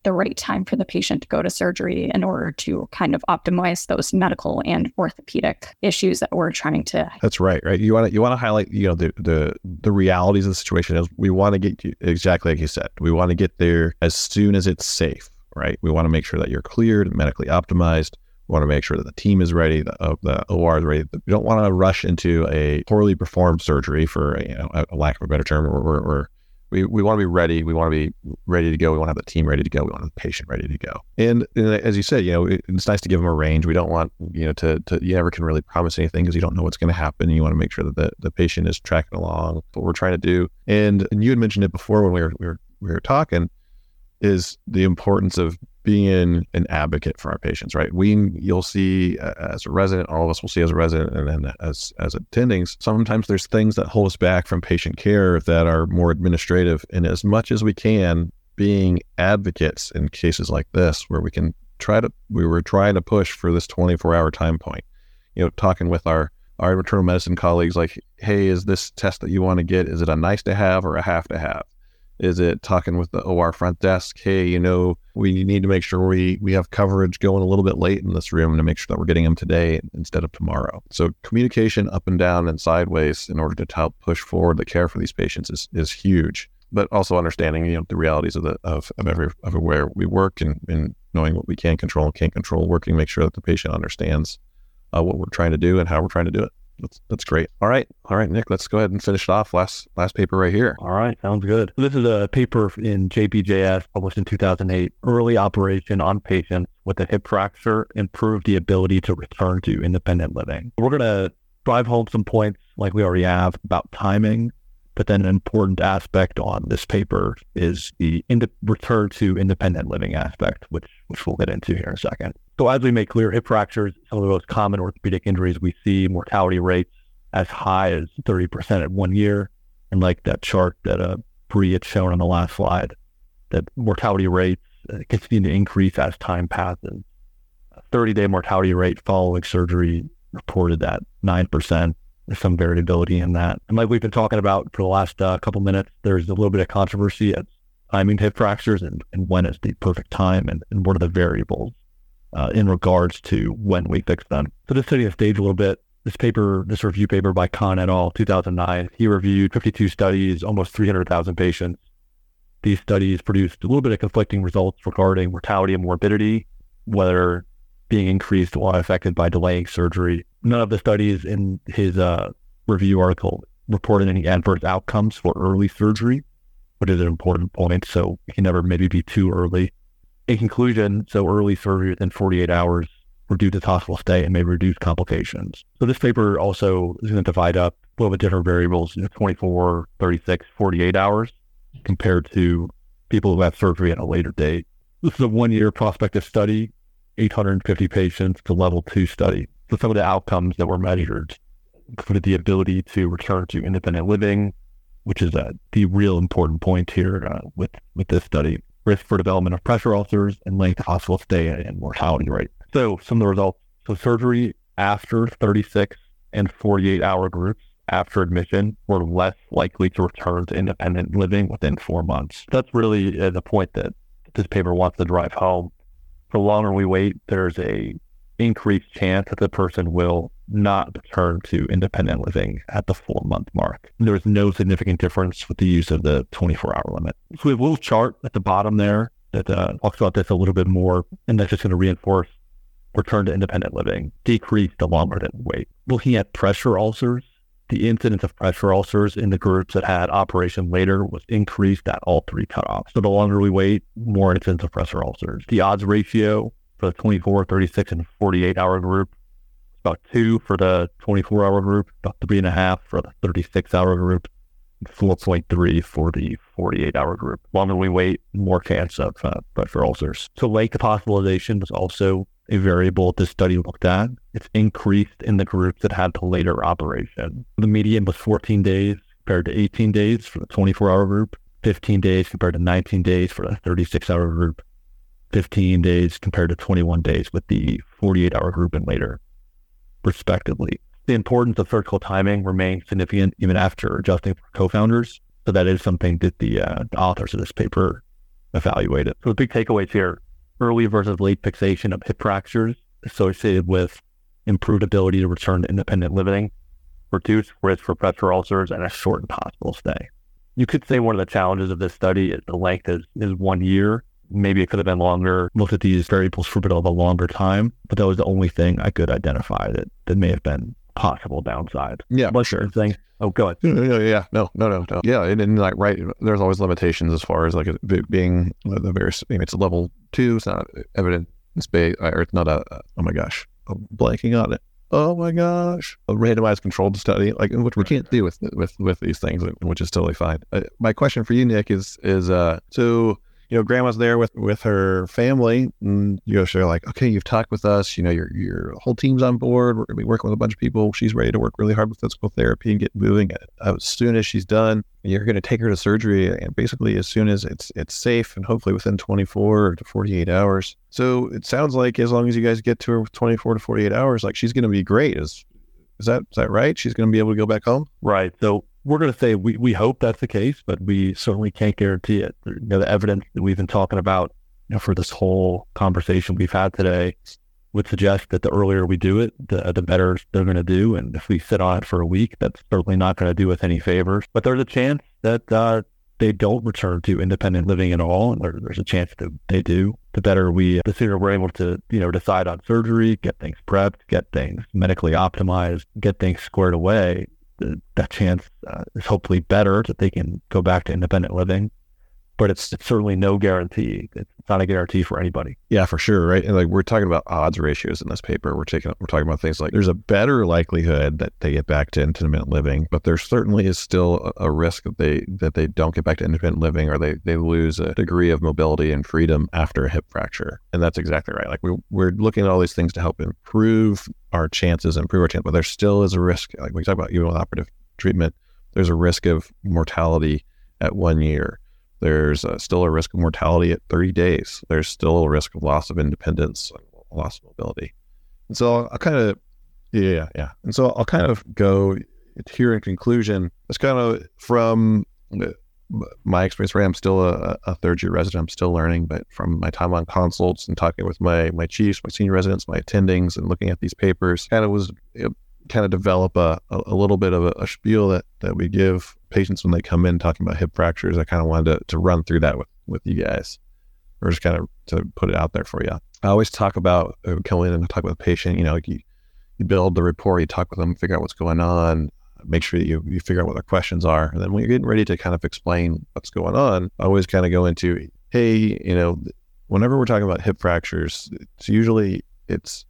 Speaker 4: the right time for the patient to go to surgery in order to kind of optimize those medical and orthopedic issues that we're trying to
Speaker 3: that's right right you want to you want to highlight you know the the the realities of the situation is we want to get you exactly like you said we want to get there as soon as it's safe right we want to make sure that you're cleared medically optimized want to make sure that the team is ready, the, uh, the OR is ready. We don't want to rush into a poorly performed surgery, for you know, a, a lack of a better term. We're, we're, we're, we we want to be ready. We want to be ready to go. We want to have the team ready to go. We want the patient ready to go. And, and as you said, you know, it, it's nice to give them a range. We don't want you know to, to you never can really promise anything because you don't know what's going to happen. You want to make sure that the, the patient is tracking along what we're trying to do. And and you had mentioned it before when we were we were we were talking is the importance of being an advocate for our patients, right? We you'll see uh, as a resident, all of us will see as a resident, and then as as attendings. Sometimes there's things that hold us back from patient care that are more administrative, and as much as we can, being advocates in cases like this, where we can try to we were trying to push for this 24 hour time point. You know, talking with our our internal medicine colleagues, like, hey, is this test that you want to get? Is it a nice to have or a have to have? Is it talking with the OR front desk? Hey, you know, we need to make sure we we have coverage going a little bit late in this room to make sure that we're getting them today instead of tomorrow. So communication up and down and sideways in order to help push forward the care for these patients is is huge. But also understanding, you know, the realities of the of, of every of where we work and, and knowing what we can control and can't control, working make sure that the patient understands uh, what we're trying to do and how we're trying to do it. That's that's great. All right, all right, Nick. Let's go ahead and finish it off. Last last paper right here.
Speaker 5: All right, sounds good. This is a paper in JBJS published in 2008. Early operation on patients with a hip fracture improved the ability to return to independent living. We're gonna drive home some points like we already have about timing, but then an important aspect on this paper is the ind- return to independent living aspect, which which we'll get into here in a second. So as we make clear, hip fractures, some of the most common orthopedic injuries we see, mortality rates as high as 30% at one year. And like that chart that uh, Brie had shown on the last slide, that mortality rates uh, continue to increase as time passes. 30-day mortality rate following surgery reported at 9%. There's some variability in that. And like we've been talking about for the last uh, couple minutes, there's a little bit of controversy at timing hip fractures and, and when is the perfect time and, and what are the variables uh, in regards to when we fix them. So just setting the stage a little bit, this paper, this review paper by Khan et al., 2009, he reviewed 52 studies, almost 300,000 patients. These studies produced a little bit of conflicting results regarding mortality and morbidity, whether being increased or affected by delaying surgery. None of the studies in his uh, review article reported any adverse outcomes for early surgery, which is an important point. So can never maybe be too early in conclusion, so early surgery within 48 hours reduces hospital stay and may reduce complications. So this paper also is going to divide up a little bit different variables, you know, 24, 36, 48 hours compared to people who have surgery at a later date. This is a one-year prospective study, 850 patients to level two study. So some of the outcomes that were measured included the ability to return to independent living, which is the real important point here uh, with, with this study risk for development of pressure ulcers, and length of hospital stay and mortality rate. So some of the results. So surgery after 36 and 48 hour groups after admission were less likely to return to independent living within four months. That's really uh, the point that this paper wants to drive home. The longer we wait, there's a increased chance that the person will not return to independent living at the four month mark. There's no significant difference with the use of the 24 hour limit. So we have a little chart at the bottom there that uh, talks about this a little bit more, and that's just going to reinforce return to independent living, decrease the longer that we wait. Looking at pressure ulcers, the incidence of pressure ulcers in the groups that had operation later was increased at all three cutoffs. So the longer we wait, more incidence of pressure ulcers. The odds ratio for the 24, 36, and 48 hour group it's about two for the 24 hour group, about three and a half for the 36 hour group, and 4.3 for the 48 hour group. Longer we wait, more chance of uh, pressure ulcers. So length of hospitalization was also a variable this study looked at. It's increased in the groups that had the later operation. The median was 14 days compared to 18 days for the 24 hour group, 15 days compared to 19 days for the 36 hour group, 15 days compared to 21 days with the 48 hour group and later respectively. The importance of surgical timing remains significant even after adjusting for confounders. So that is something that the, uh, the authors of this paper evaluated. So the big takeaways here, early versus late fixation of hip fractures associated with improved ability to return to independent living, reduced risk for pressure ulcers, and a shortened hospital stay. You could say one of the challenges of this study is the length is, is one year maybe it could have been longer, looked at these variables for a bit of a longer time, but that was the only thing I could identify that, that may have been possible downside.
Speaker 3: Yeah,
Speaker 5: What's sure. Thing? Oh, go ahead.
Speaker 3: Yeah, yeah, no, no, no, no. Yeah, and, and like right, there's always limitations as far as like it being the various. I mean, it's a level two. It's not evidence based, or it's not a. Oh my gosh, I'm blanking on it. Oh my gosh, a randomized controlled study, like which we can't do with with with these things, which is totally fine. Uh, my question for you, Nick, is is uh so you know, grandma's there with with her family, and you know, she's like, okay, you've talked with us. You know, your your whole team's on board. We're gonna be working with a bunch of people. She's ready to work really hard with physical therapy and get moving. Uh, as soon as she's done, you're going to take her to surgery, and basically as soon as it's it's safe, and hopefully within 24 to 48 hours. So it sounds like as long as you guys get to her with 24 to 48 hours, like she's going to be great. Is is that is that right? She's going to be able to go back home.
Speaker 5: Right. So we're going to say we, we hope that's the case, but we certainly can't guarantee it. You know, the evidence that we've been talking about you know, for this whole conversation we've had today would suggest that the earlier we do it, the, the better they're going to do. And if we sit on it for a week, that's certainly not going to do us any favors. But there's a chance that uh, they don't return to independent living at all, and there, there's a chance that they do. The better we, the sooner we're able to, you know, decide on surgery, get things prepped, get things medically optimized, get things squared away, that chance uh, is hopefully better that they can go back to independent living. But it's, certainly no guarantee. It's not a guarantee for anybody.
Speaker 3: Yeah, for sure, right? And like we're talking about odds ratios in this paper. We're taking we're talking about things like there's a better likelihood that they get back to independent living, but there certainly is still a, a risk that they that they don't get back to independent living or they they lose a degree of mobility and freedom after a hip fracture. And that's exactly right. Like we we're looking at all these things to help improve our chances, improve our chance, but there still is a risk. Like we talk about even with operative treatment, there's a risk of mortality at one year. There's uh, still a risk of mortality at 30 days. There's still a risk of loss of independence, loss of mobility. And so I'll kind of, yeah, yeah. And so I'll kind of go here in conclusion. It's kind of from my experience, right? I'm still a, a, third year resident. I'm still learning, but from my time on consults and talking with my my chiefs, my senior residents, my attendings, and looking at these papers, kind of was kind of develop a, a, little bit of a, a, spiel that, that we give patients when they come in talking about hip fractures. I kind of wanted to, to run through that with, with you guys or just kind of to put it out there for you. I always talk about uh, coming in and talk with a patient, you know, you, you build the rapport, you talk with them, figure out what's going on, make sure that you, you figure out what their questions are. And then when you're getting ready to kind of explain what's going on, I always kind of go into, hey, you know, whenever we're talking about hip fractures, it's usually it's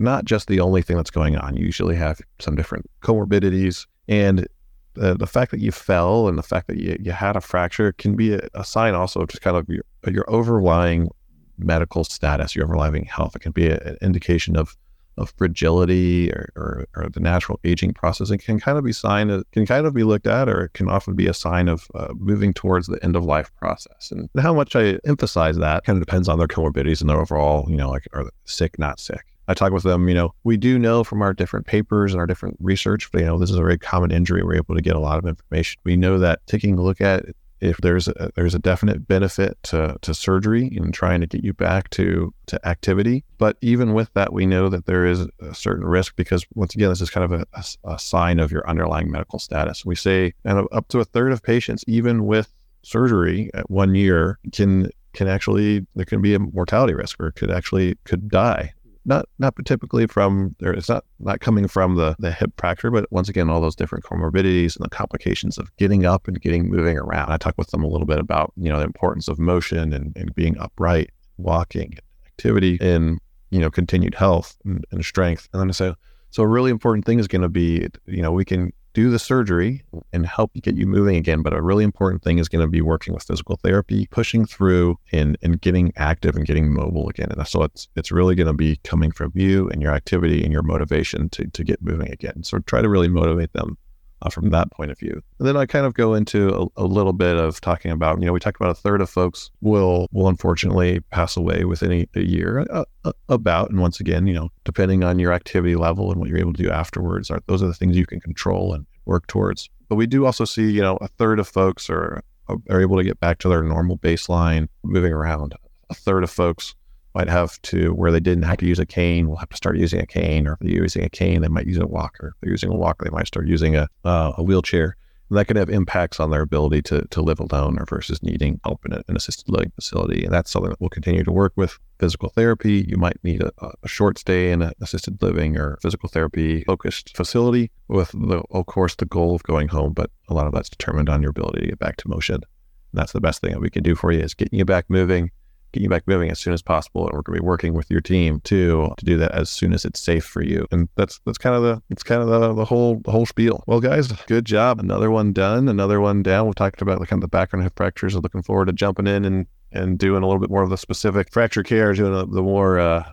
Speaker 3: not just the only thing that's going on. You usually have some different comorbidities. And the, the fact that you fell and the fact that you, you had a fracture can be a, a sign also of just kind of your, your overlying medical status, your overlying health. It can be a, an indication of of fragility or, or, or, the natural aging process. It can kind of be sign can kind of be looked at, or it can often be a sign of uh, moving towards the end of life process. And how much I emphasize that kind of depends on their comorbidities and their overall, you know, like are sick, not sick. I talk with them, you know, we do know from our different papers and our different research, but, you know, this is a very common injury. We're able to get a lot of information. We know that taking a look at if there's a, there's a definite benefit to, to surgery and trying to get you back to, to activity. But even with that, we know that there is a certain risk because once again, this is kind of a, a, sign of your underlying medical status. We say, and up to a third of patients, even with surgery at one year, can can actually there can be a mortality risk or could actually could die not not typically from there. It's not not coming from the the hip fracture, but once again, all those different comorbidities and the complications of getting up and getting moving around. I talk with them a little bit about you know the importance of motion and, and being upright, walking, activity, and you know continued health and, and strength. And then I say, so a really important thing is going to be you know we can do the surgery and help get you moving again. But a really important thing is going to be working with physical therapy, pushing through and, and getting active and getting mobile again. And so it's it's really going to be coming from you and your activity and your motivation to, to get moving again. So try to really motivate them uh, from that point of view. And then I kind of go into a, a, little bit of talking about, you know, we talked about a third of folks will will unfortunately pass away within a, a year, uh, uh, about. And once again, you know, depending on your activity level and what you're able to do afterwards, are those are the things you can control and work towards. But we do also see, you know, a third of folks are are able to get back to their normal baseline, moving around. A third of folks might have to where they didn't have to use a cane will have to start using a cane or if they're using a cane they might use a walker. If they're using a walker they might start using a, uh, a wheelchair. And that can have impacts on their ability to, to live alone or versus needing help in an assisted living facility. And that's something that we'll continue to work with. Physical therapy you might need a, a short stay in an assisted living or physical therapy focused facility with the of course the goal of going home but a lot of that's determined on your ability to get back to motion. And that's the best thing that we can do for you is getting you back moving get you back moving as soon as possible. And we're going to be working with your team too to do that as soon as it's safe for you. And that's that's kind of the it's kind of the, the whole the whole spiel. Well, guys, good job. Another one done. Another one down. We talked about the kind of the background hip fractures. I'm looking forward to jumping in and and doing a little bit more of the specific fracture care, doing a, the more uh,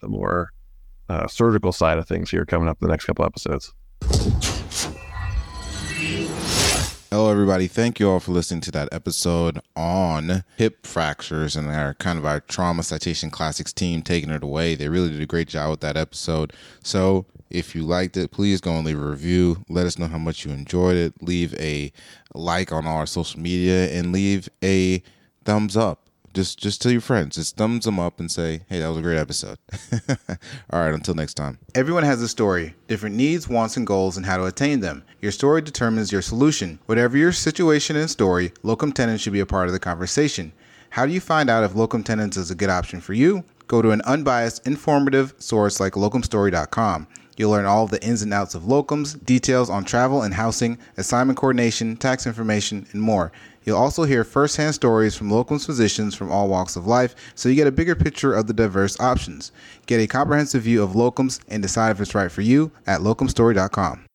Speaker 3: the more uh, surgical side of things here coming up in the next couple episodes.
Speaker 1: Hello, everybody. Thank you all for listening to that episode on hip fractures and our kind of our trauma citation classics team taking it away. They really did a great job with that episode. So, if you liked it, please go and leave a review. Let us know how much you enjoyed it. Leave a like on all our social media and leave a thumbs up just just tell your friends. Just thumbs them up and say hey that was a great episode. All right until next time. Everyone has a story. Different needs wants and goals and how to attain them. Your story determines your solution. Whatever your situation and story locum tenens should be a part of the conversation. How do you find out if locum tenens is a good option for you? Go to an unbiased informative source like locumstory.com You'll learn all the ins and outs of locums, details on travel and housing, assignment coordination, tax information, and more. You'll also hear firsthand stories from locums physicians from all walks of life, so you get a bigger picture of the diverse options. Get a comprehensive view of locums and decide if it's right for you at locumstory.com.